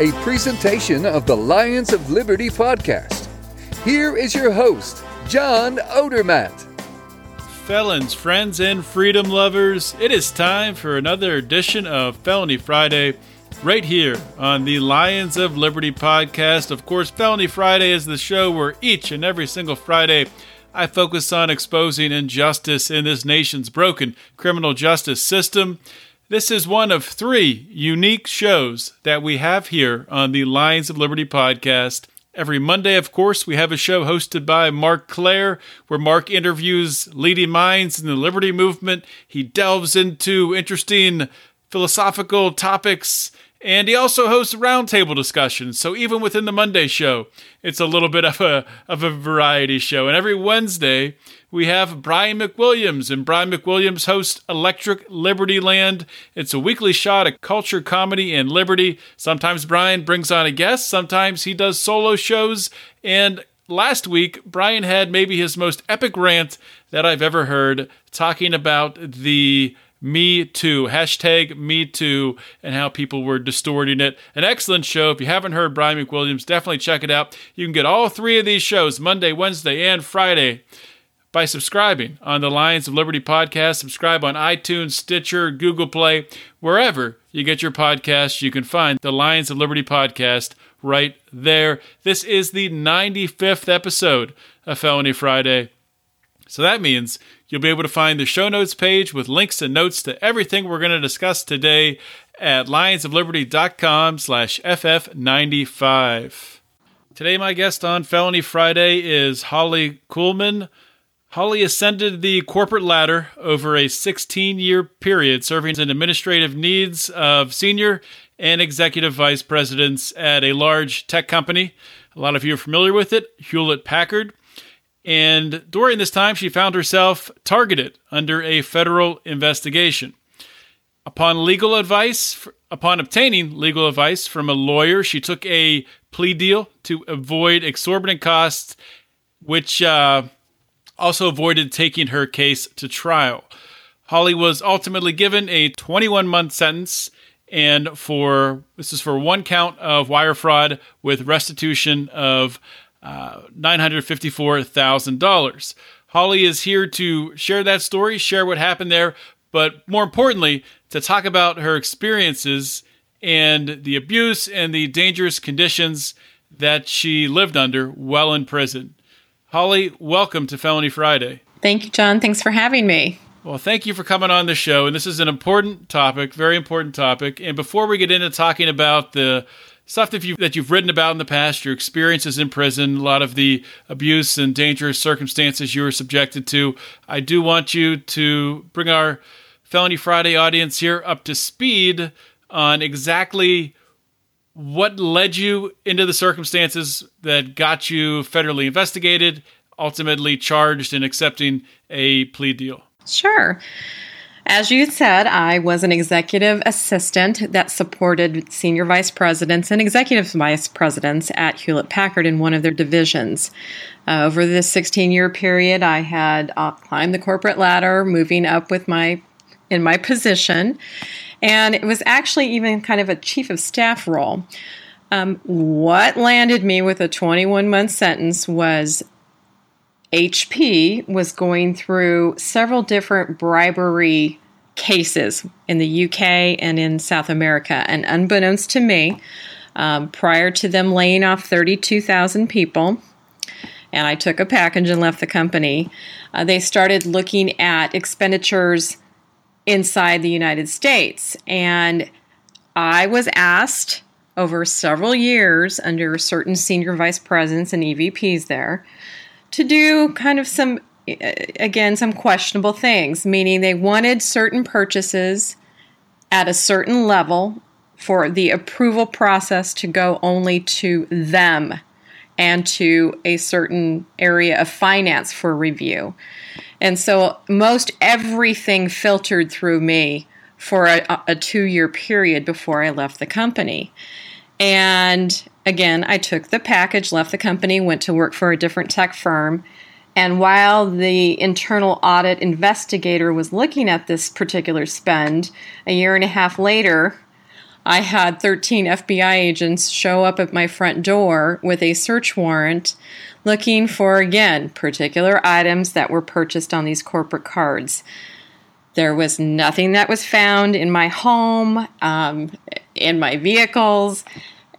a presentation of the Lions of Liberty podcast. Here is your host, John Odermatt. Felons, friends, and freedom lovers, it is time for another edition of Felony Friday right here on the Lions of Liberty podcast. Of course, Felony Friday is the show where each and every single Friday I focus on exposing injustice in this nation's broken criminal justice system. This is one of three unique shows that we have here on the Lions of Liberty podcast. Every Monday, of course, we have a show hosted by Marc Clair, where Marc interviews leading minds in the liberty movement. He delves into interesting philosophical topics, and he also hosts roundtable discussions. So even within the Monday show, it's a little bit of a of a variety show. And every Wednesday, we have Brian McWilliams, and Brian McWilliams hosts Electric Liberty Land. It's a weekly shot of culture, comedy, and liberty. Sometimes Brian brings on a guest, sometimes he does solo shows. And last week, Brian had maybe his most epic rant that I've ever heard talking about the me Too, hashtag Me Too, and how people were distorting it. An excellent show. If you haven't heard Brian McWilliams, definitely check it out. You can get all three of these shows Monday, Wednesday, and Friday by subscribing on the Lions of Liberty podcast. Subscribe on iTunes, Stitcher, Google Play, wherever you get your podcasts. You can find the Lions of Liberty podcast right there. This is the 95th episode of Felony Friday. So that means you'll be able to find the show notes page with links and notes to everything we're going to discuss today at lionsofliberty.com slash ff95. Today, my guest on Felony Friday is Holly Kuhlman. Holly ascended the corporate ladder over a 16 year period, serving in administrative needs of senior and executive vice presidents at a large tech company. A lot of you are familiar with it, Hewlett Packard. And during this time, she found herself targeted under a federal investigation. Upon legal advice, upon obtaining legal advice from a lawyer, she took a plea deal to avoid exorbitant costs, which uh, also avoided taking her case to trial. Holly was ultimately given a 21 month sentence and for this is for one count of wire fraud with restitution of uh, $954,000. Holly is here to share that story, share what happened there, but more importantly, to talk about her experiences and the abuse and the dangerous conditions that she lived under while in prison. Holly, welcome to Felony Friday. Thank you, John. Thanks for having me. Well, thank you for coming on the show. And this is an important topic, very important topic. And before we get into talking about the stuff that you've, that you've written about in the past, your experiences in prison, a lot of the abuse and dangerous circumstances you were subjected to, I do want you to bring our Felony Friday audience here up to speed on exactly what led you into the circumstances that got you federally investigated, ultimately charged and accepting a plea deal. Sure. As you said, I was an executive assistant that supported senior vice presidents and executive vice presidents at Hewlett Packard in one of their divisions. Uh, over this 16 year period, I had uh, climbed the corporate ladder, moving up with my in my position, and it was actually even kind of a chief of staff role. Um, what landed me with a 21 month sentence was HP was going through several different bribery cases in the UK and in South America. And unbeknownst to me, um, prior to them laying off 32,000 people, and I took a package and left the company, uh, they started looking at expenditures inside the United States. And I was asked over several years under certain senior vice presidents and EVPs there to do kind of some, uh, again, some questionable things, meaning they wanted certain purchases at a certain level for the approval process to go only to them and to a certain area of finance for review. And so most everything filtered through me for a, a two year period before I left the company. And again, I took the package, left the company, went to work for a different tech firm. And while the internal audit investigator was looking at this particular spend, a year and a half later, I had 13 FBI agents show up at my front door with a search warrant looking for, again, particular items that were purchased on these corporate cards. There was nothing that was found in my home, um, in my vehicles.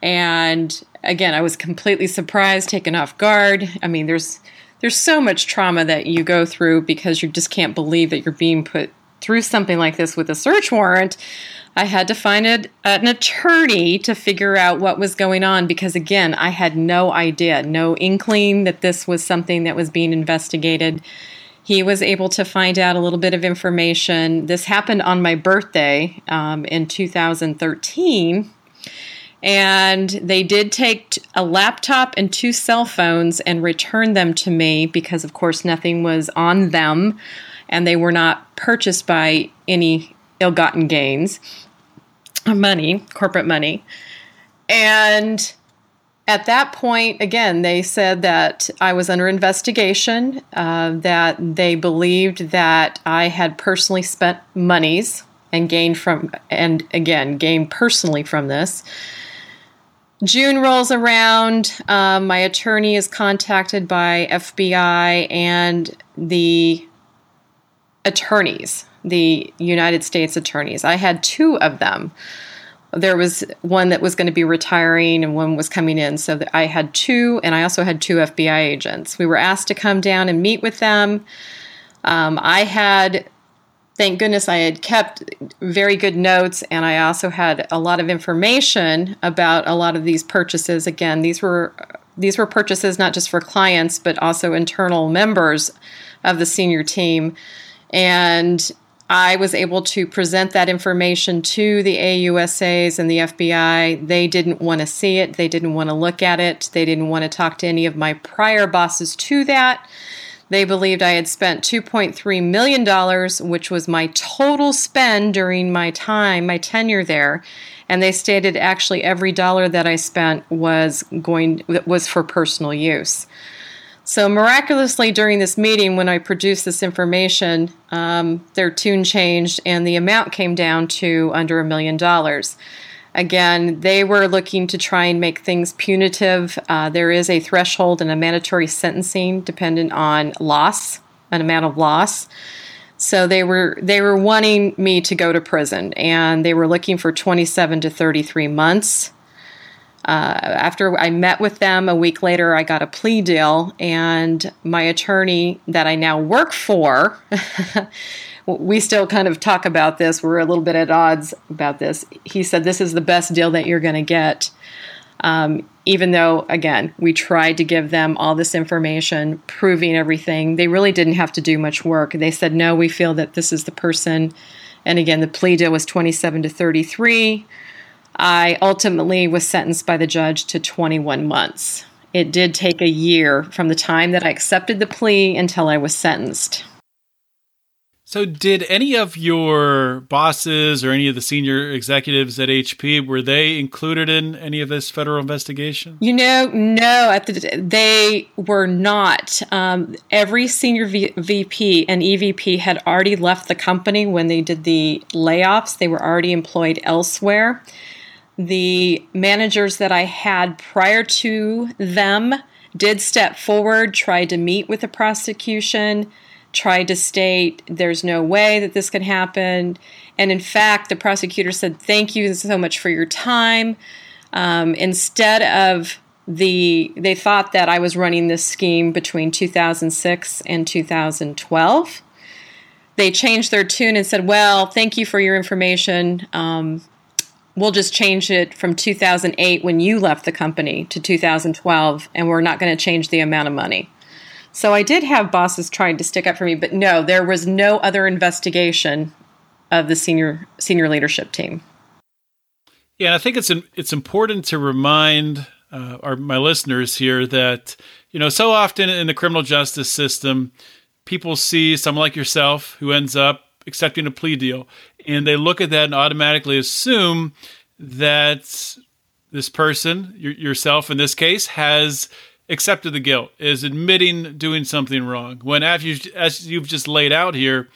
And again, I was completely surprised, taken off guard. I mean, there's there's so much trauma that you go through because you just can't believe that you're being put through something like this with a search warrant. I had to find a, an attorney to figure out what was going on because, again, I had no idea, no inkling that this was something that was being investigated. He was able to find out a little bit of information. This happened on my birthday um, in 2013. And they did take a laptop and two cell phones and return them to me because, of course, nothing was on them and they were not purchased by any ill gotten gains money, corporate money. And at that point, again, they said that I was under investigation, uh, that they believed that I had personally spent monies and gained from, and again, gained personally from this. June rolls around. Um, my attorney is contacted by FBI and the attorneys the United States attorneys. I had two of them. There was one that was going to be retiring and one was coming in. So I had two, and I also had two FBI agents. We were asked to come down and meet with them. Um, I had, thank goodness, I had kept very good notes, and I also had a lot of information about a lot of these purchases. Again, these were these were purchases not just for clients, but also internal members of the senior team. And I was able to present that information to the AUSAs and the FBI. They didn't want to see it, they didn't want to look at it, they didn't want to talk to any of my prior bosses to that. They believed I had spent $2.3 million, which was my total spend during my time, my tenure there. And they stated actually every dollar that I spent was going was for personal use. So, miraculously, during this meeting, when I produced this information, um, their tune changed and the amount came down to under a million dollars. Again, they were looking to try and make things punitive. Uh, there is a threshold and a mandatory sentencing dependent on loss, an amount of loss. So they were they were wanting me to go to prison, and they were looking for 27 to 33 months. Uh, after I met with them a week later, I got a plea deal, and my attorney that I now work for, we still kind of talk about this. We're a little bit at odds about this. He said, This is the best deal that you're going to get. Um, even though, again, we tried to give them all this information, proving everything, they really didn't have to do much work. They said, No, we feel that this is the person. And again, the plea deal was 27 to 33. I ultimately was sentenced by the judge to 21 months. It did take a year from the time that I accepted the plea until I was sentenced. So, did any of your bosses or any of the senior executives at HP were they included in any of this federal investigation? You know, no, at the, they were not. Um, every senior v- VP and EVP had already left the company when they did the layoffs. They were already employed elsewhere the managers that I had prior to them did step forward, tried to meet with the prosecution, tried to state there's no way that this could happen. And in fact, the prosecutor said, Thank you so much for your time. Um, instead of the, they thought that I was running this scheme between 2006 and 2012. They changed their tune and said, Well, thank you for your information. Um, we'll just change it from 2008 when you left the company to 2012 and we're not going to change the amount of money. So i did have bosses trying to stick up for me but no there was no other investigation of the senior senior leadership team. Yeah i think it's it's important to remind uh, our my listeners here that you know so often in the criminal justice system, people see someone like yourself who ends up accepting a plea deal, and they look at that and automatically assume that this person, yourself in this case, has accepted the guilt, is admitting doing something wrong. When as, you, as you've just laid out here,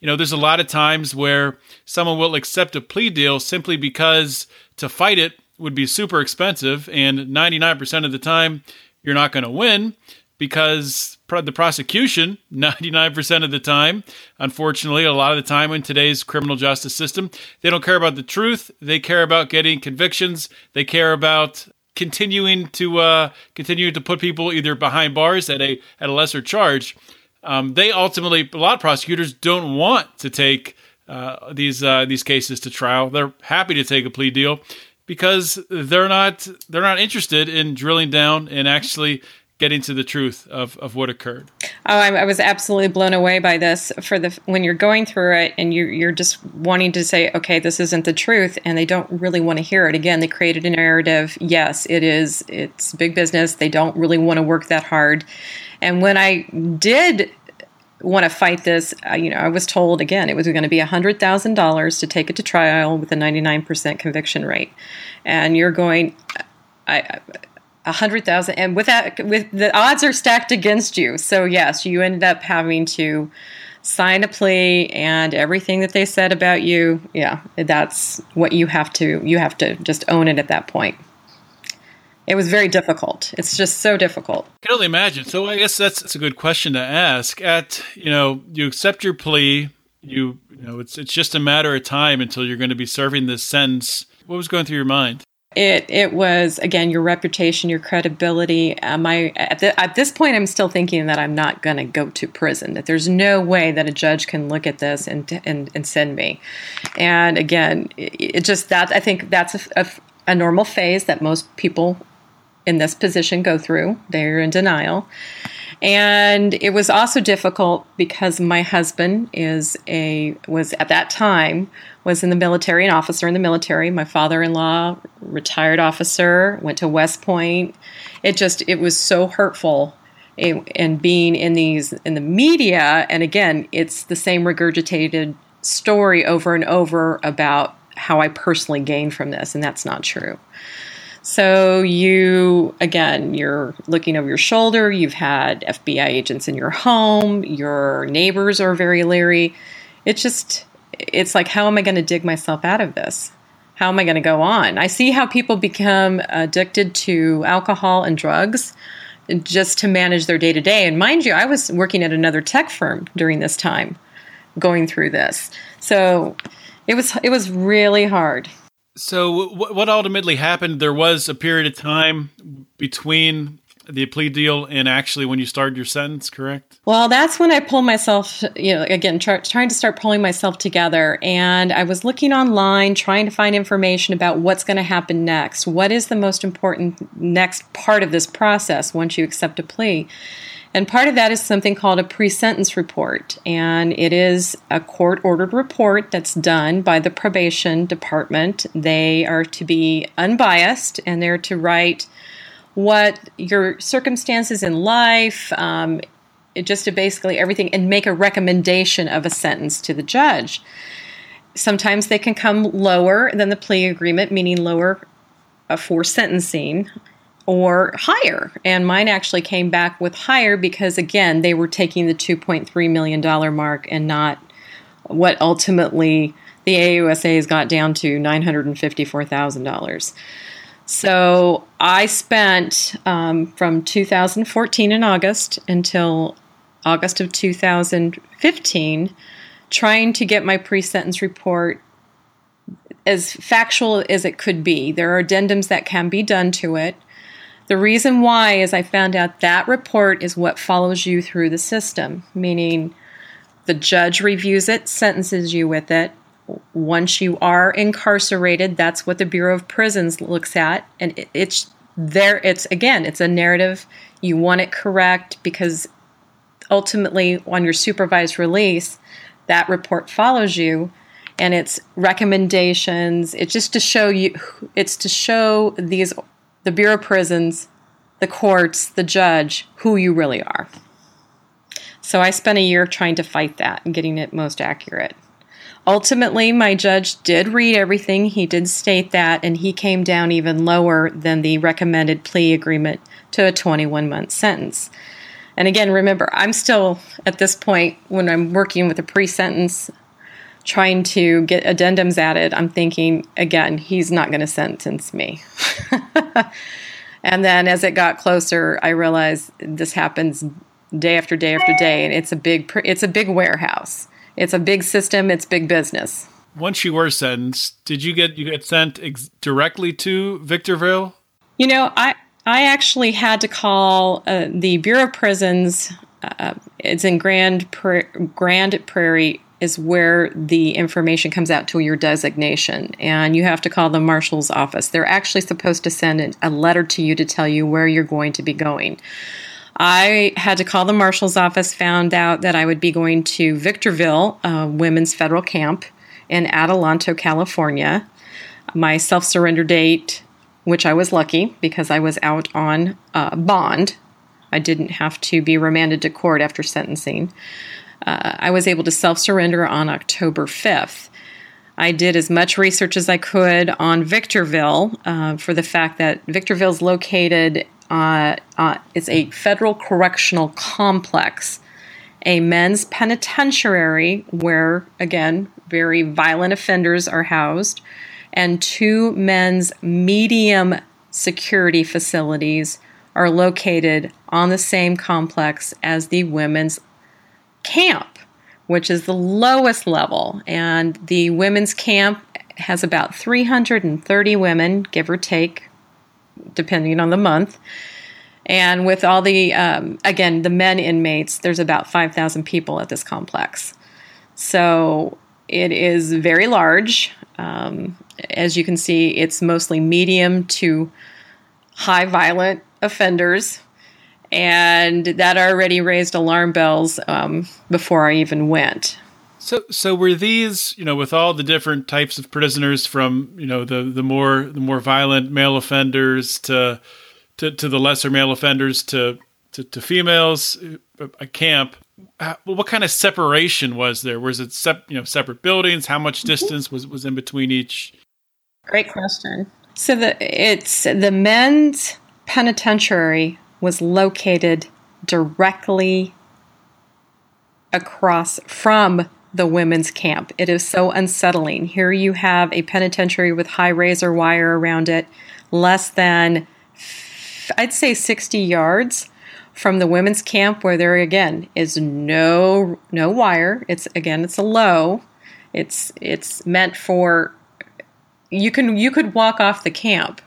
you know, there's a lot of times where someone will accept a plea deal simply because to fight it would be super expensive, and 99% of the time you're not going to win because the prosecution 99% of the time. Unfortunately a lot of the time in today's criminal justice system they don't care about the truth. They care about getting convictions. They care about continuing to uh, continue to put people either behind bars at a at a lesser charge. Um, they ultimately a lot of prosecutors don't want to take uh, these uh, these cases to trial. They're happy to take a plea deal because they're not they're not interested in drilling down and actually getting to the truth of, of what occurred. Oh, I, I, was absolutely blown away by this. For the when you're going through it and you you're just wanting to say, okay, this isn't the truth, and they don't really want to hear it. Again, they created a narrative. Yes, it is. It's big business. They don't really want to work that hard. And when I did want to fight this, uh, you know, I was told again it was going to be hundred thousand dollars to take it to trial with a ninety nine percent conviction rate, and you're going. I, hundred thousand, and with that, with the odds are stacked against you. So yes, you ended up having to sign a plea, and everything that they said about you, yeah, that's what you have to. You have to just own it at that point. It was very difficult. It's just so difficult. I can only imagine. So I guess that's, that's a good question to ask. At you know, you accept your plea. You you know, it's it's just a matter of time until you're going to be serving this sentence. What was going through your mind? It it was again your reputation, your credibility. Am I at, the, at this point? I'm still thinking that I'm not going to go to prison. That there's no way that a judge can look at this and and, and send me. And again, it, it just that I think that's a, a, a normal phase that most people in this position go through. They're in denial. And it was also difficult because my husband is a was at that time was in the military, an officer in the military. My father-in-law, retired officer, went to West Point. It just it was so hurtful eh, and being in these in the media and again it's the same regurgitated story over and over about how I personally gained from this and that's not true. So you again, you're looking over your shoulder, you've had FBI agents in your home, your neighbors are very leery. It's just it's like how am I going to dig myself out of this? How am I going to go on? I see how people become addicted to alcohol and drugs just to manage their day to day. And mind you, I was working at another tech firm during this time going through this. So it was it was really hard. So, what ultimately happened? There was a period of time between the plea deal and actually when you started your sentence, correct? Well, that's when I pulled myself, you know, again, try, trying to start pulling myself together. And I was looking online, trying to find information about what's going to happen next. What is the most important next part of this process once you accept a plea? And part of that is something called a pre sentence report. And it is a court ordered report that's done by the probation department. They are to be unbiased and they're to write what your circumstances in life, um, just to basically everything, and make a recommendation of a sentence to the judge. Sometimes they can come lower than the plea agreement, meaning lower uh, for sentencing or higher. And mine actually came back with higher because, again, they were taking the $2.3 million mark and not what ultimately the AUSA's got down to $954,000. So I spent um, from 2014 in August until August of 2015 trying to get my pre sentence report as factual as it could be. There are addendums that can be done to it. The reason why is I found out that report is what follows you through the system, meaning the judge reviews it, sentences you with it. Once you are incarcerated, that's what the Bureau of Prisons looks at, and it's there. It's again, it's a narrative. You want it correct because ultimately, on your supervised release, that report follows you, and it's recommendations. It's just to show you. It's to show these the Bureau of Prisons, the courts, the judge, who you really are. So I spent a year trying to fight that and getting it most accurate. Ultimately, my judge did read everything. He did state that, and he came down even lower than the recommended plea agreement to a 21 month sentence. And again, remember, I'm still at this point when I'm working with a pre sentence, trying to get addendums added. I'm thinking, again, he's not going to sentence me. and then as it got closer, I realized this happens day after day after day, and it's a big, it's a big warehouse it's a big system. It's big business. Once you were sentenced, did you get you get sent ex- directly to Victorville? You know, I I actually had to call uh, the Bureau of Prisons. Uh, it's in Grand pra- Grand Prairie is where the information comes out to your designation, and you have to call the marshal's office. They're actually supposed to send a letter to you to tell you where you're going to be going. I had to call the marshal's office, found out that I would be going to Victorville Women's Federal Camp in Adelanto, California. My self surrender date, which I was lucky because I was out on uh, bond, I didn't have to be remanded to court after sentencing. Uh, I was able to self surrender on October 5th. I did as much research as I could on Victorville uh, for the fact that Victorville is located uh, uh, it's a federal correctional complex, a men's penitentiary where, again, very violent offenders are housed, and two men's medium security facilities are located on the same complex as the women's camp, which is the lowest level. And the women's camp has about 330 women, give or take, depending on the month. And with all the, um, again, the men inmates, there's about 5,000 people at this complex. So it is very large. Um, as you can see, it's mostly medium to high violent offenders. And that already raised alarm bells um, before I even went. So, so were these, you know, with all the different types of prisoners, from you know the the more the more violent male offenders to to, to the lesser male offenders to to, to females, a camp. what kind of separation was there? Was it sep- you know separate buildings? How much mm-hmm. distance was was in between each? Great question. So the it's the men's penitentiary was located directly across from the women's camp. It is so unsettling. Here you have a penitentiary with high razor wire around it, less than, I'd say, 60 yards from the women's camp, where there again is no no wire. It's again, it's a low. It's it's meant for you can you could walk off the camp.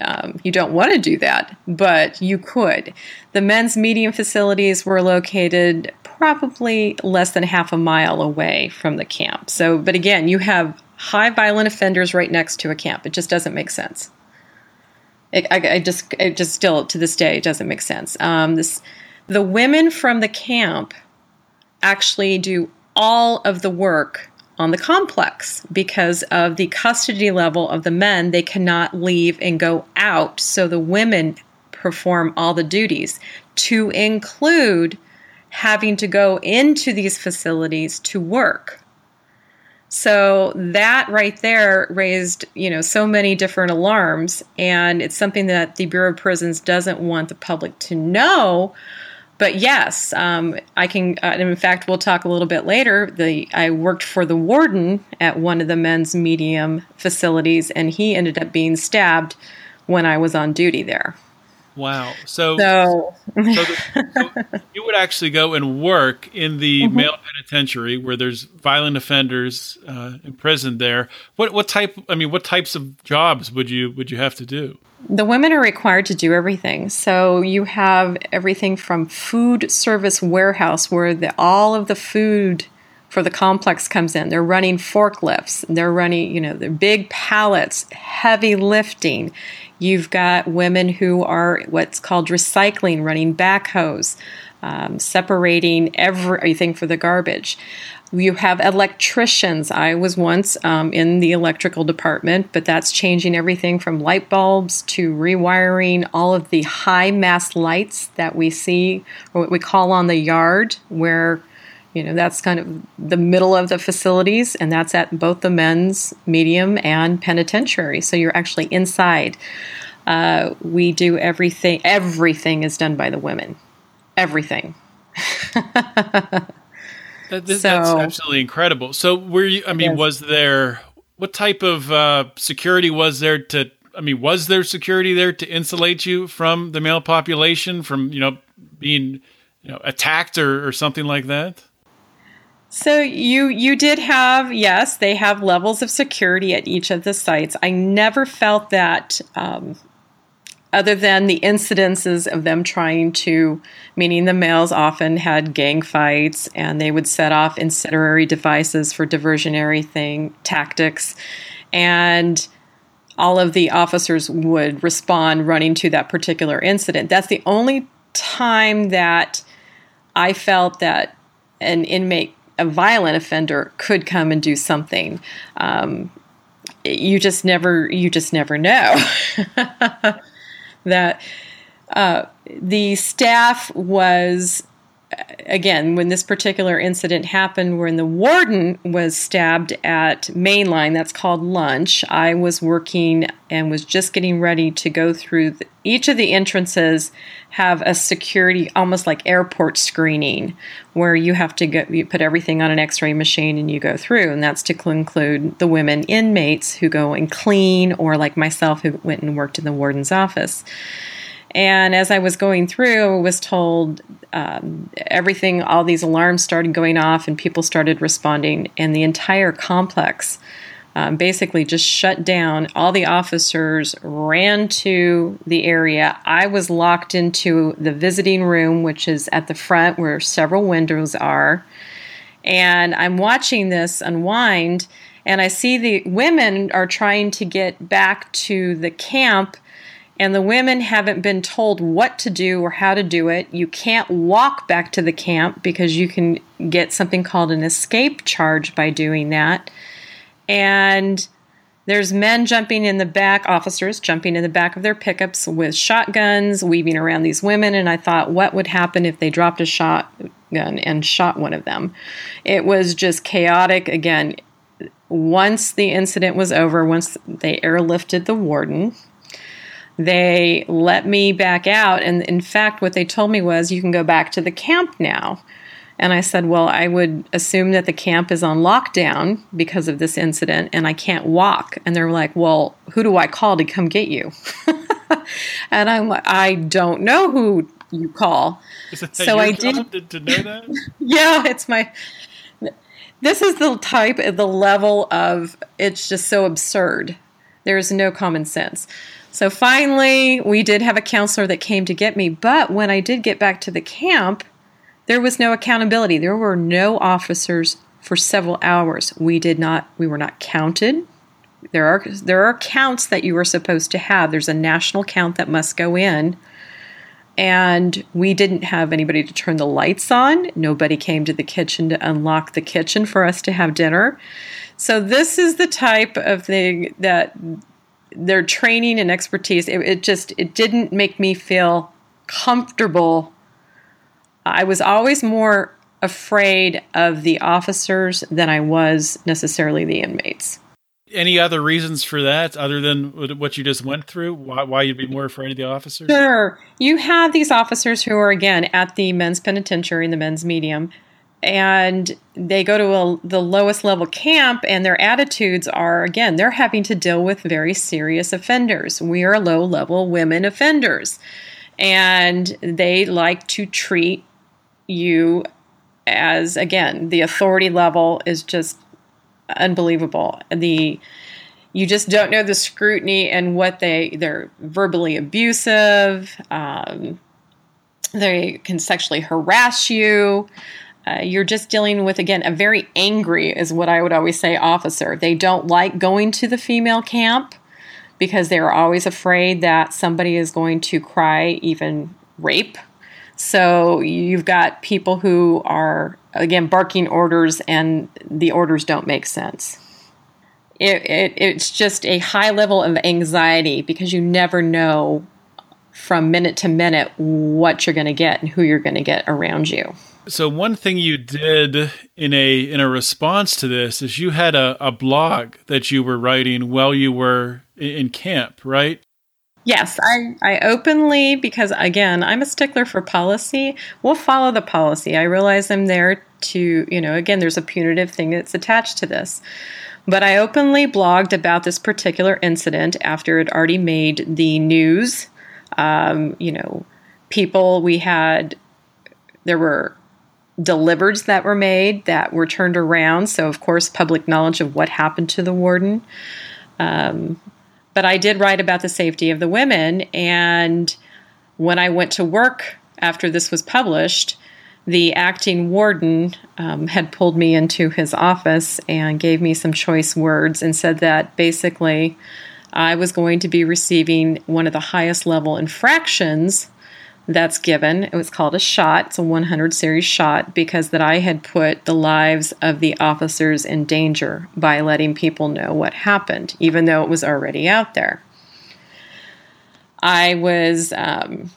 Um, you don't want to do that, but you could. The men's medium facilities were located probably less than half a mile away from the camp. So, but again, you have high violent offenders right next to a camp. It just doesn't make sense. It, I, I, just, it just still to this day, it doesn't make sense. Um, this, the women from the camp actually do all of the work on the complex because of the custody level of the men. They cannot leave and go out, so the women perform all the duties to include having to go into these facilities to work. So that right there raised, you know, so many different alarms and it's something that the Bureau of Prisons doesn't want the public to know. But yes, um, I can. Uh, in fact, we'll talk a little bit later. The I worked for the warden at one of the men's medium facilities, and he ended up being stabbed when I was on duty there. Wow. So, so, so, the, so, you would actually go and work in the mm-hmm. male penitentiary where there's violent offenders uh, imprisoned there. What what type? I mean, what types of jobs would you would you have to do? The women are required to do everything. So you have everything from food service warehouse where the, all of the food for the complex comes in. They're running forklifts. They're running, you know, the big pallets, heavy lifting. You've got women who are what's called recycling, running backhoes, um, separating everything for the garbage. You have electricians. I was once um, in the electrical department, but that's changing everything from light bulbs to rewiring all of the high mass lights that we see, or what we call on the yard, where you know that's kind of the middle of the facilities, and that's at both the men's, medium, and penitentiary. So you're actually inside. Uh, we do everything. Everything is done by the women. Everything. That, this, so, that's absolutely incredible. So, were you? I mean, was there what type of uh, security was there to? I mean, was there security there to insulate you from the male population from you know being you know attacked or, or something like that? So you you did have yes, they have levels of security at each of the sites. I never felt that um, other than the incidences of them trying to, meaning the males often had gang fights and they would set off incendiary devices for diversionary thing tactics, and all of the officers would respond running to that particular incident. That's the only time that I felt that an inmate, a violent offender, could come and do something. Um, you just never, you just never know. that uh, the staff was again, when this particular incident happened, when the warden was stabbed at Mainline, that's called lunch, I was working and was just getting ready to go through the, each of the entrances have a security almost like airport screening where you have to you put everything on an x-ray machine and you go through and that's to include the women inmates who go and clean or like myself who went and worked in the warden's office and as I was going through, I was told um, everything, all these alarms started going off, and people started responding, and the entire complex um, basically just shut down. All the officers ran to the area. I was locked into the visiting room, which is at the front where several windows are. And I'm watching this unwind, and I see the women are trying to get back to the camp and the women haven't been told what to do or how to do it. You can't walk back to the camp because you can get something called an escape charge by doing that. And there's men jumping in the back, officers jumping in the back of their pickups with shotguns, weaving around these women. And I thought, what would happen if they dropped a shotgun and shot one of them? It was just chaotic. Again, once the incident was over, once they airlifted the warden, they let me back out. And in fact, what they told me was, you can go back to the camp now. And I said, Well, I would assume that the camp is on lockdown because of this incident and I can't walk. And they're like, Well, who do I call to come get you? and I'm like, I don't know who you call. so I did to, to know that. yeah, it's my. This is the type, the level of it's just so absurd. There's no common sense. So finally, we did have a counselor that came to get me. But when I did get back to the camp, there was no accountability. There were no officers for several hours. We did not, we were not counted. There are there are counts that you are supposed to have. There's a national count that must go in. And we didn't have anybody to turn the lights on. Nobody came to the kitchen to unlock the kitchen for us to have dinner. So this is the type of thing that their training and expertise it, it, just it didn't make me feel comfortable. I was always more afraid of the officers than i was necessarily the inmates. Any other reasons for that other than what you just went through? Why, why you'd be more afraid of the officers? Sure. You have these officers who are again at the men's penitentiary and the men's medium and they go to a, the lowest level camp and their attitudes are again they're having to deal with very serious offenders. We are low level women offenders. And they like to treat you as again the authority level is just unbelievable. The you just don't know the scrutiny and what they they're verbally abusive. Um, they can sexually harass you uh, you're just dealing with, again, a very angry, is what I would always say, officer. They don't like going to the female camp because they're always afraid that somebody is going to cry, even rape. So you've got people who are, again, barking orders and the orders don't make sense. It, it, it's just a high level of anxiety because you never know from minute to minute what you're going to get and who you're going to get around you. So one thing you did in a in a response to this is you had a, a blog that you were writing while you were in camp, right? Yes, I, I openly, because again, I'm a stickler for policy, We'll follow the policy. I realize I'm there to, you know, again, there's a punitive thing that's attached to this. But I openly blogged about this particular incident after it already made the news. Um, you know, people, we had, there were delivers that were made that were turned around. So, of course, public knowledge of what happened to the warden. Um, but I did write about the safety of the women. And when I went to work after this was published, the acting warden um, had pulled me into his office and gave me some choice words and said that basically I was going to be receiving one of the highest level infractions that's given. It was called a shot. It's a 100 series shot because that I had put the lives of the officers in danger by letting people know what happened, even though it was already out there. I was um,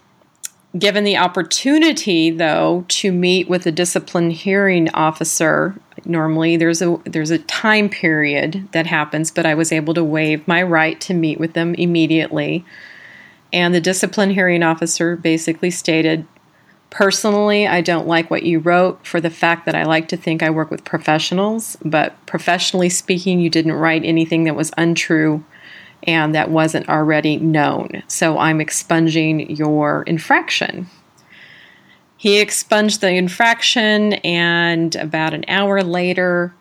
given the opportunity, though, to meet with a discipline hearing officer. Normally, there's a there's a time period that happens, but I was able to waive my right to meet with them immediately and the discipline hearing officer basically stated Personally, I don't like what you wrote for the fact that I like to think I work with professionals, but professionally speaking, you didn't write anything that was untrue and that wasn't already known. So I'm expunging your infraction. He expunged the infraction, and about an hour later,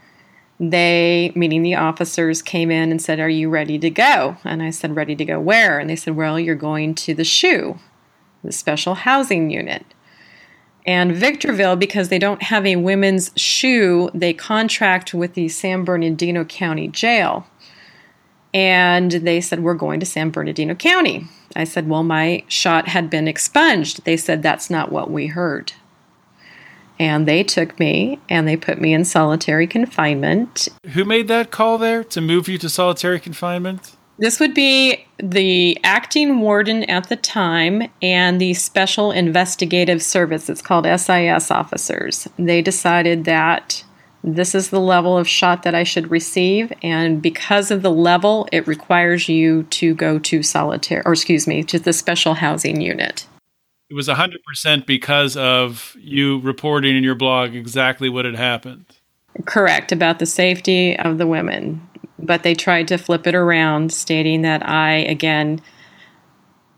they, meaning the officers, came in and said, Are you ready to go? And I said, Ready to go where? And they said, Well, you're going to the SHU, the special housing unit. And Victorville, because they don't have a women's SHU, they contract with the San Bernardino County Jail. And they said, We're going to San Bernardino County. I said, Well, my shot had been expunged. They said, That's not what we heard and they took me and they put me in solitary confinement. Who made that call there to move you to solitary confinement? This would be the acting warden at the time and the special investigative service. It's called SIS officers. They decided that this is the level of shot that I should receive, and because of the level, it requires you to go to solitary, or excuse me, to the special housing unit it was 100% because of you reporting in your blog exactly what had happened. Correct, about the safety of the women. But they tried to flip it around, stating that I, again,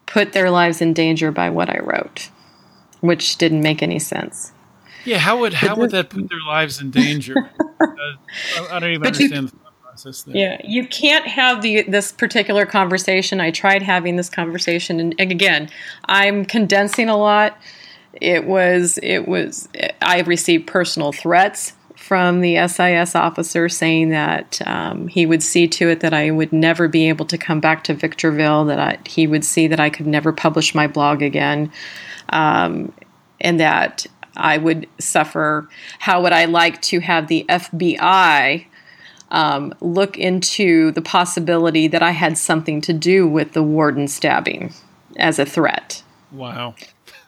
put their lives in danger by what I wrote, which didn't make any sense. Yeah, how would how would that put their lives in danger? I don't even understand. You, process there. Yeah, you can't have the this particular conversation. I tried having this conversation, and, and again, I'm condensing a lot. It was it was I received personal threats from the SIS officer saying that um, he would see to it that I would never be able to come back to Victorville, that I, he would see that I could never publish my blog again, um, and that I would suffer. How would I like to have the FBI um, look into the possibility that I had something to do with the warden stabbing as a threat. Wow.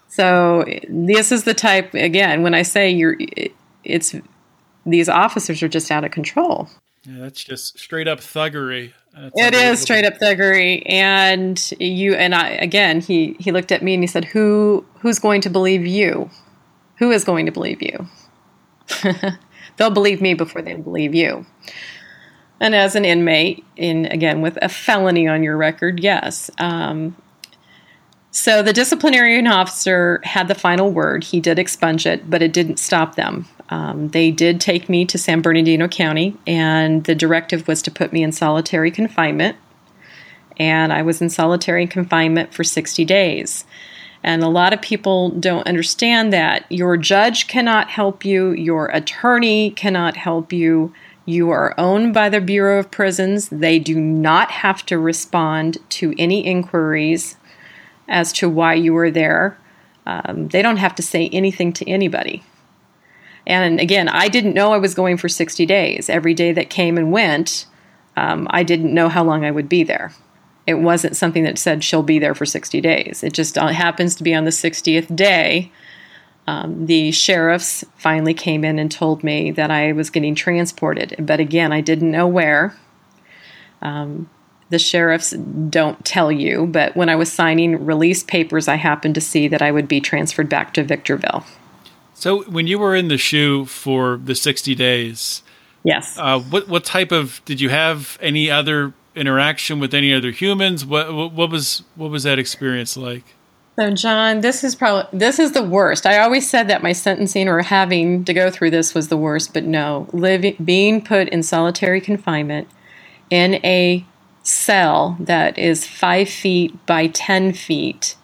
So this is the type again when I say you're it's these officers are just out of control. Yeah, that's just straight up thuggery. That's it is straight up thuggery, and you and I again. He he looked at me and he said, "Who who's going to believe you? Who is going to believe you? They'll believe me before they believe you." And as an inmate, in again with a felony on your record, yes. Um, so the disciplinarian officer had the final word. He did expunge it, but it didn't stop them. Um, they did take me to San Bernardino County, and the directive was to put me in solitary confinement. And I was in solitary confinement for 60 days. And a lot of people don't understand that your judge cannot help you, your attorney cannot help you. You are owned by the Bureau of Prisons. They do not have to respond to any inquiries as to why you were there. Um, they don't have to say anything to anybody. And again, I didn't know I was going for 60 days. Every day that came and went, um, I didn't know how long I would be there. It wasn't something that said she'll be there for 60 days. It just uh, happens to be on the 60th day. Um, the sheriffs finally came in and told me that I was getting transported. But again, I didn't know where. Um, the sheriffs don't tell you, but when I was signing release papers, I happened to see that I would be transferred back to Victorville. So, when you were in the SHU for the 60 days, yes, uh, what what type of did you have any other interaction with any other humans? What what was what was that experience like? So, John, this is probably this is the worst. I always said that my sentencing or having to go through this was the worst, but no, living being put in solitary confinement in a cell that is five feet by ten feet,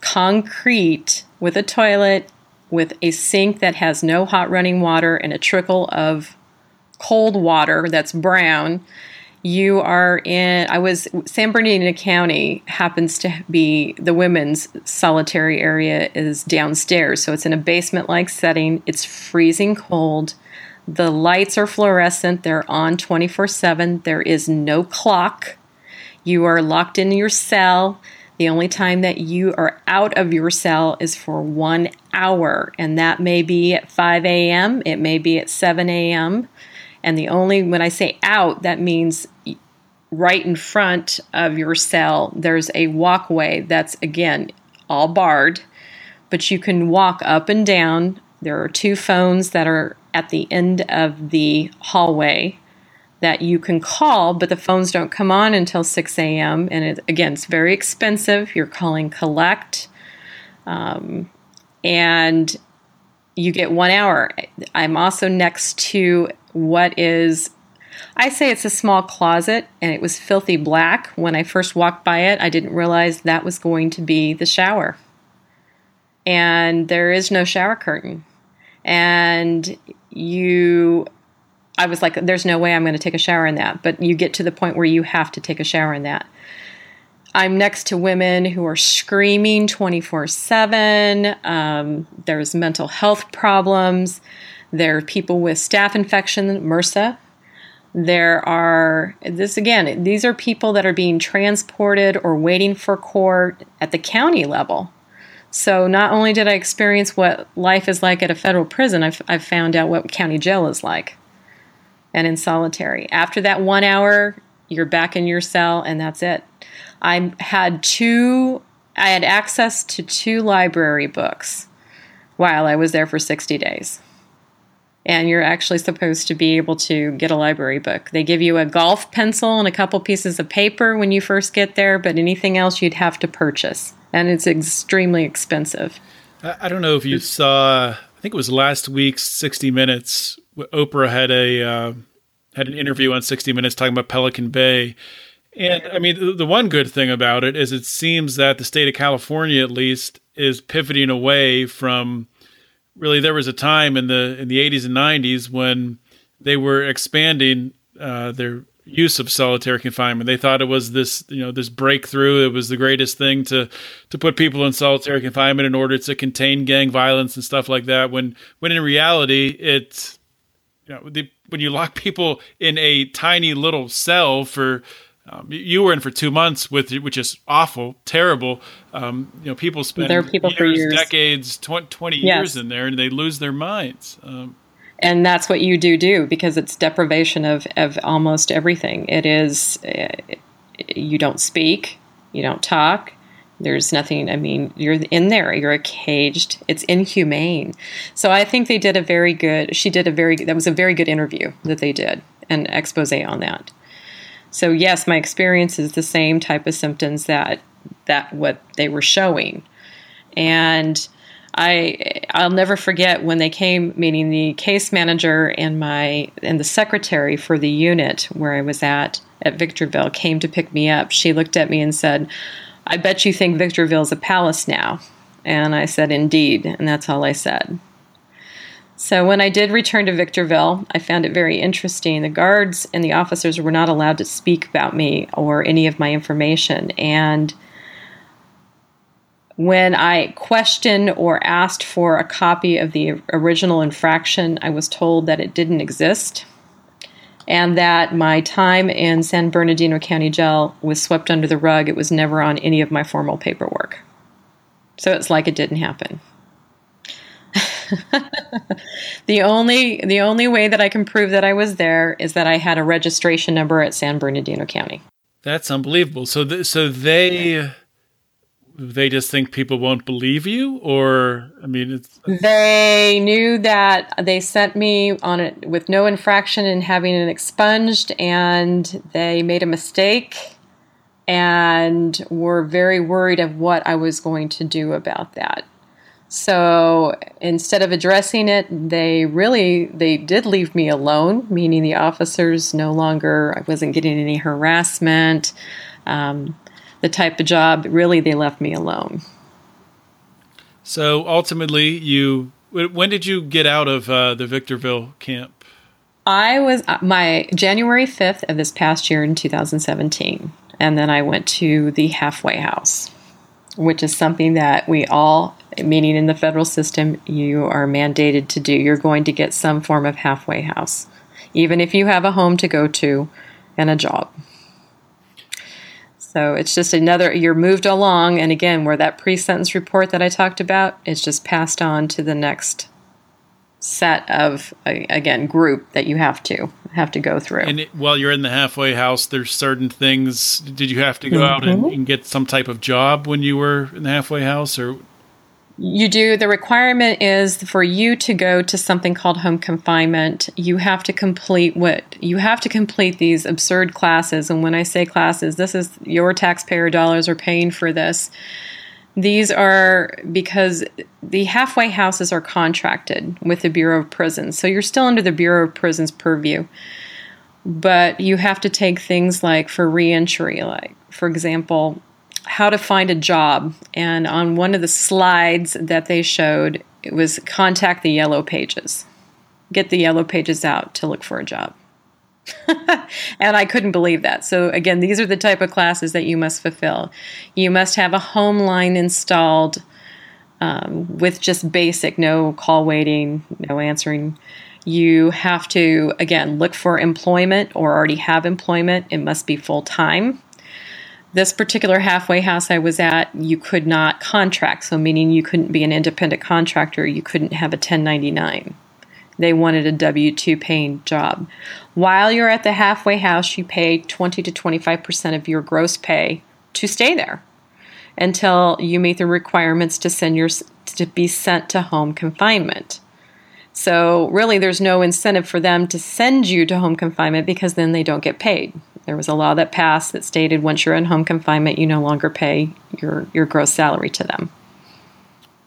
concrete with a toilet, with a sink that has no hot running water and a trickle of cold water that's brown you are in i was san bernardino county happens to be the women's solitary area is downstairs. So it's in a basement like setting. It's freezing cold. The lights are fluorescent. They're on 24-7 there is no clock. You are locked in your cell. The only time that you are out of your cell is for one hour and that may be at 5 a.m it may be at 7 a.m and the only, when I say out, that means right in front of your cell, there's a walkway that's, again, all barred, but you can walk up and down. There are two phones that are at the end of the hallway that you can call, but the phones don't come on until 6 a.m. And it, again, it's very expensive. You're calling collect. Um, and you get one hour. I'm also next to what is I say it's a small closet and it was filthy black. When I first walked by it, I didn't realize that was going to be the shower. And there is no shower curtain. And you, I was like, there's no way I'm going to take a shower in that. But you get to the point where you have to take a shower in that. I'm next to women who are screaming 24 um, 7. There's mental health problems. There are people with staph infection, MRSA. There are, this again, these are people that are being transported or waiting for court at the county level. So not only did I experience what life is like at a federal prison, I've, I've found out what county jail is like and in solitary. After that one hour, you're back in your cell and that's it. I had two, I had access to two library books while I was there for 60 days and you're actually supposed to be able to get a library book. They give you a golf pencil and a couple pieces of paper when you first get there, but anything else you'd have to purchase, and it's extremely expensive. I don't know if you saw. I think it was last week's 60 Minutes. Oprah had a uh, had an interview on 60 Minutes talking about Pelican Bay. And I mean, the, the one good thing about it is it seems that the state of California, at least, is pivoting away from really there was a time in the in the 80s and 90s when they were expanding uh, their use of solitary confinement. They thought it was this, you know, this breakthrough. It was the greatest thing to to put people in solitary confinement in order to contain gang violence and stuff like that. When when in reality, it's you know, the, when you lock people in a tiny little cell for um, you were in for two months with which is awful, terrible. Um, you know, people spend there are people years, for years, decades, 20, 20 yes. years in there, and they lose their minds. Um, and that's what you do do because it's deprivation of of almost everything. It is uh, you don't speak, you don't talk. There's nothing. I mean, you're in there. You're caged. It's inhumane. So I think they did a very good. She did a very. That was a very good interview that they did, an expose on that. So yes, my experience is the same type of symptoms that that what they were showing. And I I'll never forget when they came, meaning the case manager and my and the secretary for the unit where I was at at Victorville came to pick me up. She looked at me and said, "I bet you think Victorville is a palace now." And I said, Indeed. And that's all I said. So when I did return to Victorville, I found it very interesting. The guards and the officers were not allowed to speak about me or any of my information. And when I questioned or asked for a copy of the original infraction, I was told that it didn't exist and that my time in San Bernardino County Jail was swept under the rug. It was never on any of my formal paperwork. So it's like it didn't happen. the only the only way that I can prove that I was there is that I had a registration number at San Bernardino County. That's unbelievable. So th- so they they just think people won't believe you or I mean it's They knew that they sent me on it with no infraction and having it expunged and they made a mistake and were very worried of what I was going to do about that. So instead of addressing it, they really they did leave me alone, meaning the officers no longer I wasn't getting any harassment. Um, the type of job really they left me alone. So ultimately, you when did you get out of uh, the Victorville camp? I was uh, my January fifth of this past year in 2017, and then I went to the halfway house, which is something that we all meaning in the federal system, you are mandated to do. You're going to get some form of halfway house, even if you have a home to go to and a job. So it's just another, you're moved along. And again, where that pre sentence report that I talked about is just passed on to the next set of again group that you have to have to go through and it, while you're in the halfway house there's certain things did you have to go mm-hmm. out and, and, get some type of job when you were in the halfway house or you do. The requirement is for you to go to something called home confinement. You have to complete what you have to complete these absurd classes. And when I say classes, this is your taxpayer dollars are paying for this. These are because the halfway houses are contracted with the Bureau of Prisons. So you're still under the Bureau of Prisons purview. But you have to take things like for reentry, like, for example, how to find a job. And on one of the slides that they showed, it was contact the yellow pages. Get the yellow pages out to look for a job. and I couldn't believe that. So, again, these are the type of classes that you must fulfill. You must have a home line installed um, with just basic, no call waiting, no answering. You have to, again, look for employment or already have employment. It must be full time. This particular halfway house I was at, you could not contract, so meaning you couldn't be an independent contractor, you couldn't have a 1099. They wanted a W 2 paying job. While you're at the halfway house, you pay 20 to 25% of your gross pay to stay there until you meet the requirements to send your to be sent to home confinement. So really there's no incentive for them to send you to home confinement because then they don't get paid. There was a law that passed that stated once you're in home confinement, you no longer pay your, your gross salary to them.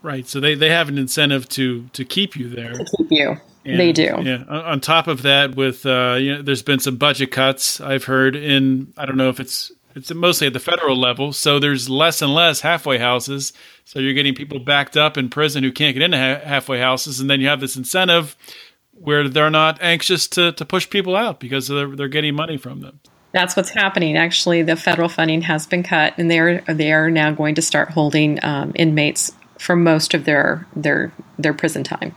Right. So they, they have an incentive to to keep you there. To keep you. And, they do. Yeah. On top of that, with uh, you know, there's been some budget cuts I've heard in. I don't know if it's it's mostly at the federal level. So there's less and less halfway houses. So you're getting people backed up in prison who can't get into ha- halfway houses, and then you have this incentive where they're not anxious to to push people out because they're they're getting money from them. That's what's happening. Actually, the federal funding has been cut, and they're they are now going to start holding um, inmates for most of their their their prison time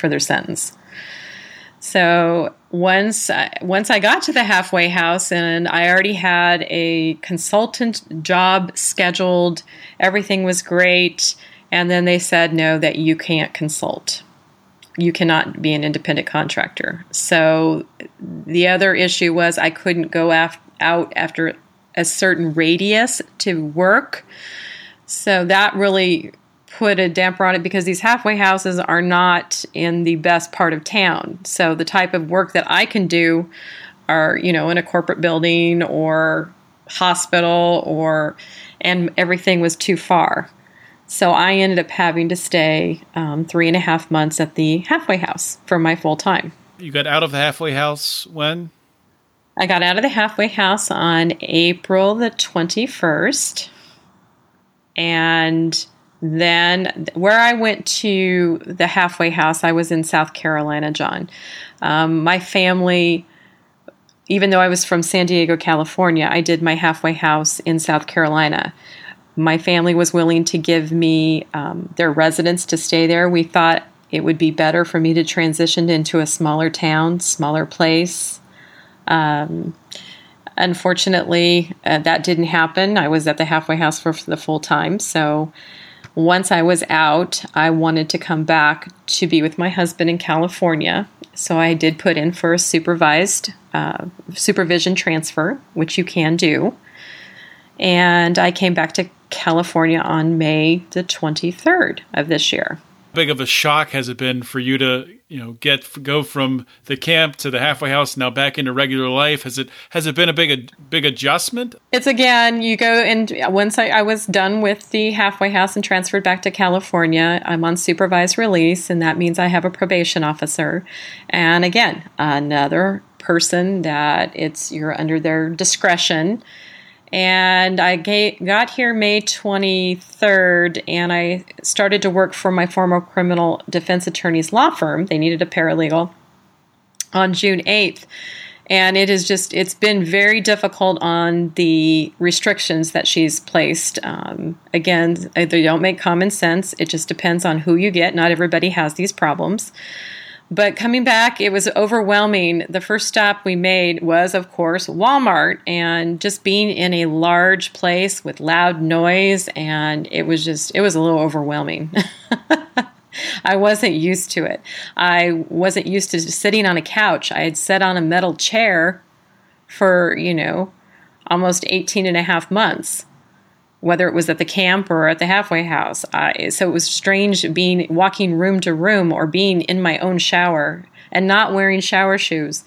for their sentence. So once uh, once I got to the halfway house, and I already had a consultant job scheduled, everything was great, and then they said no, that you can't consult you cannot be an independent contractor. So the other issue was I couldn't go af- out after a certain radius to work. So that really put a damper on it because these halfway houses are not in the best part of town. So the type of work that I can do are, you know, in a corporate building or hospital or and everything was too far. So I ended up having to stay um, three and a half months at the halfway house for my full time. You got out of the halfway house when? I got out of the halfway house on April the 21st. And then where I went to the halfway house, I was in South Carolina, John. Um, my family, even though I was from San Diego, California, I did my halfway house in South Carolina. My family was willing to give me um, their residence to stay there. We thought it would be better for me to transition into a smaller town, smaller place. Um, unfortunately, uh, that didn't happen. I was at the halfway house for, for the full time. So once I was out, I wanted to come back to be with my husband in California. So I did put in for a supervised uh, supervision transfer, which you can do. And I came back to California on May the 23rd of this year big of a shock has it been for you to you know get go from the camp to the halfway house now back into regular life? Has it has it been a big a big adjustment? It's again you go and once I, I was done with the halfway house and transferred back to california i'm on supervised release and that means i have a probation officer. And again another person that it's you're under their discretion and I got here May 23rd, and I started to work for my former criminal defense attorney's law firm. They needed a paralegal on June 8th. And it is just, it's been very difficult on the restrictions that she's placed. Um, again, they don't make common sense. It just depends on who you get. Not everybody has these problems. But coming back, it was overwhelming. The first stop we made was, of course, Walmart, and just being in a large place with loud noise, and it was just, it was a little overwhelming. I wasn't used to it. I wasn't used to sitting on a couch. I had sat on a metal chair for, you know, almost 18 and a half months whether it was at the camp or at the halfway house. Uh, so it was strange being walking room to room or being in my own shower and not wearing shower shoes.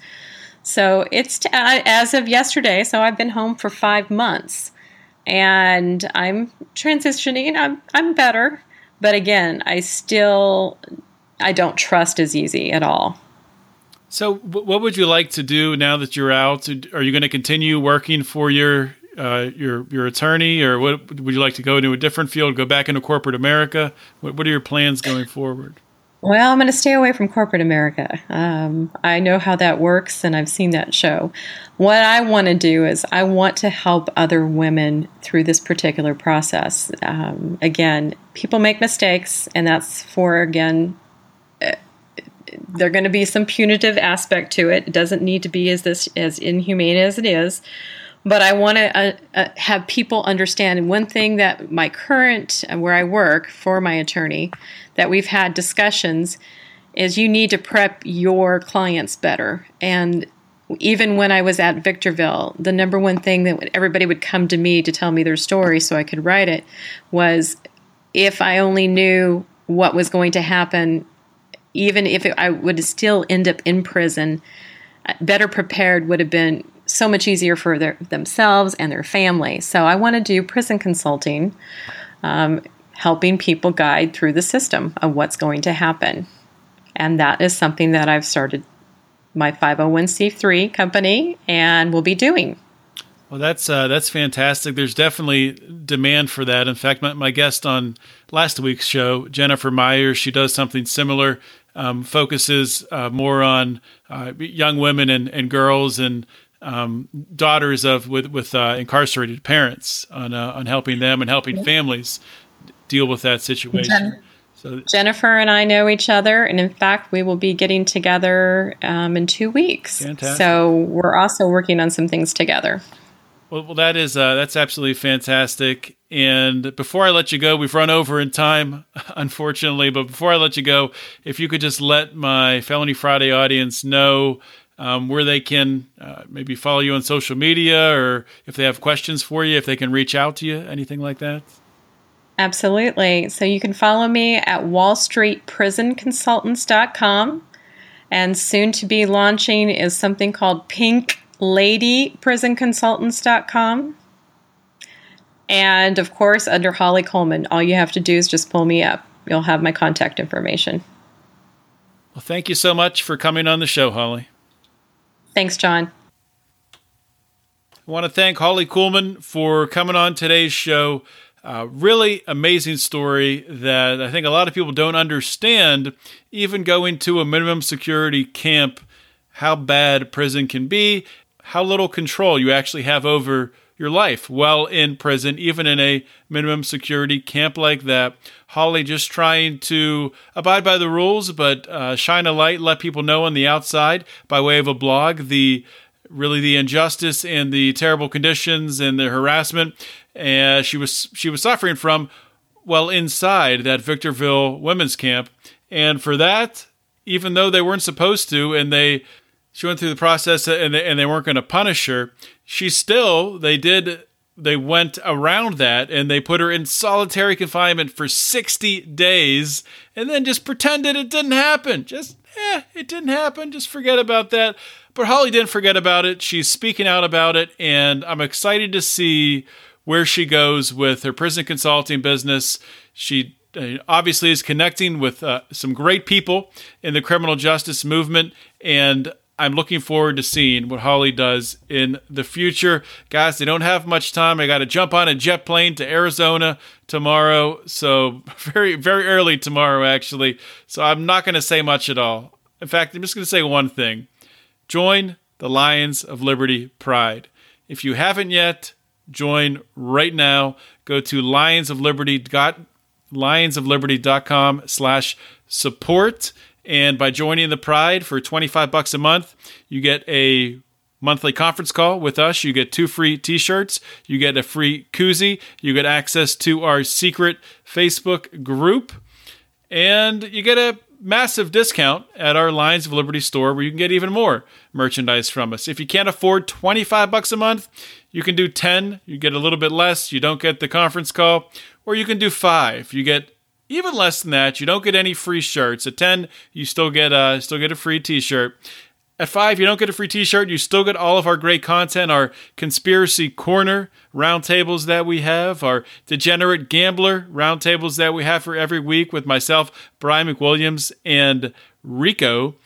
So it's t- uh, as of yesterday. So I've been home for five months, and I'm transitioning. I'm I'm better, but again, I still I don't trust as easy at all. So, what would you like to do now that you're out? Are you going to continue working for your uh, your your attorney, or what would you like to go into a different field? Go back into corporate America? What, what are your plans going forward? Well, I'm going to stay away from corporate America. Um, I know how that works, and I've seen that show. What I want to do is I want to help other women through this particular process. Um, again, people make mistakes, and that's for again. Uh, there going to be some punitive aspect to it. It doesn't need to be as this as inhumane as it is but I want to uh, uh, have people understand. one thing that my current, uh, where I work for my attorney, that we've had discussions is you need to prep your clients better. And even when I was at Victorville, the number one thing that everybody would come to me to tell me their story so I could write it was if I only knew what was going to happen, even if it, I would still end up in prison, uh, better prepared would have been so much easier for their, themselves and their family. So I want to do prison consulting, um, helping people guide through the system of what's going to happen. And that is something that I've started my 501c3 company and will be doing. Well, that's uh, that's fantastic. There's definitely demand for that. In fact, my, my guest on last week's show, Jennifer Myers, she does something similar. Um, focuses uh, more on uh, young women and, and girls and um, daughters of with with uh, incarcerated parents on uh, on helping them and helping families deal with that situation. so Jennifer and I know each other, and in fact, we will be getting together um, in two weeks. Fantastic. So we're also working on some things together. Well, well that is uh, that's absolutely fantastic. And before I let you go, we've run over in time, unfortunately. But before I let you go, if you could just let my Felony Friday audience know um, where they can uh, maybe follow you on social media or if they have questions for you, if they can reach out to you, anything like that? Absolutely. So you can follow me at wallstreetprisonconsultants.com. And soon to be launching is something called pinkladyprisonconsultants.com. And of course, under Holly Coleman, all you have to do is just pull me up. You'll have my contact information. Well, thank you so much for coming on the show, Holly. Thanks, John. I want to thank Holly Coleman for coming on today's show. Uh, really amazing story that I think a lot of people don't understand. Even going to a minimum security camp, how bad prison can be, how little control you actually have over your life while in prison, even in a minimum security camp like that. Holly just trying to abide by the rules, but uh, shine a light, let people know on the outside by way of a blog the really the injustice and the terrible conditions and the harassment uh, she was she was suffering from well inside that Victorville women's camp, and for that, even though they weren't supposed to, and they she went through the process and they, and they weren't going to punish her, she still they did they went around that and they put her in solitary confinement for 60 days and then just pretended it didn't happen. Just, eh, it didn't happen. Just forget about that. But Holly didn't forget about it. She's speaking out about it, and I'm excited to see where she goes with her prison consulting business. She uh, obviously is connecting with uh, some great people in the criminal justice movement, and I'm looking forward to seeing what Holly does in the future. Guys, they don't have much time. I got to jump on a jet plane to Arizona tomorrow. So, very, very early tomorrow, actually. So, I'm not going to say much at all. In fact, I'm just going to say one thing join the Lions of Liberty Pride. If you haven't yet, join right now. Go to lionsofliberty.com lionsofliberty.com slash support and by joining the Pride for 25 bucks a month, you get a monthly conference call with us. You get two free t shirts, you get a free koozie, you get access to our secret Facebook group, and you get a massive discount at our Lions of Liberty store where you can get even more merchandise from us. If you can't afford 25 bucks a month, you can do 10, you get a little bit less, you don't get the conference call, or you can do 5. You get even less than that, you don't get any free shirts. At ten, you still get a still get a free T-shirt. At five, you don't get a free T-shirt. You still get all of our great content, our conspiracy corner roundtables that we have, our degenerate gambler roundtables that we have for every week with myself, Brian McWilliams, and Rico.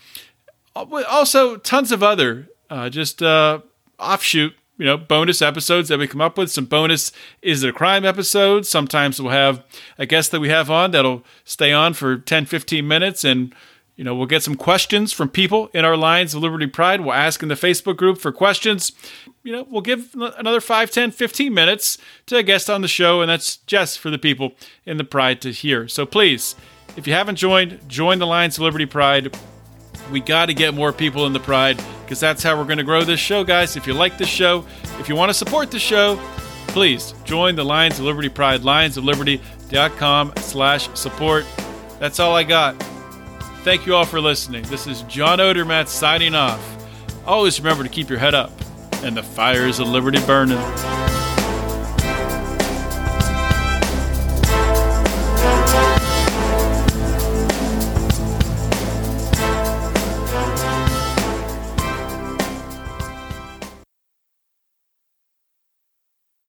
Also, tons of other uh, just uh, offshoot you know, bonus episodes that we come up with, some bonus Is It a Crime episodes. Sometimes we'll have a guest that we have on that'll stay on for 10, 15 minutes and you know, we'll get some questions from people in our Lions of Liberty Pride. We'll ask in the Facebook group for questions. You know, we'll give another 5, 10, 15 minutes to a guest on the show, and that's just for the people in the Pride to hear. So please, if you haven't joined, join the Lions of Liberty Pride. We got to get more people in the Pride because that's how we're going to grow this show, guys. If you like this show, if you want to support the show, please join the Lions of Liberty Pride, lionsofliberty.com slash support. That's all I got. Thank you all for listening. This is John Odermatt signing off. Always remember to keep your head up and the fires of liberty burning.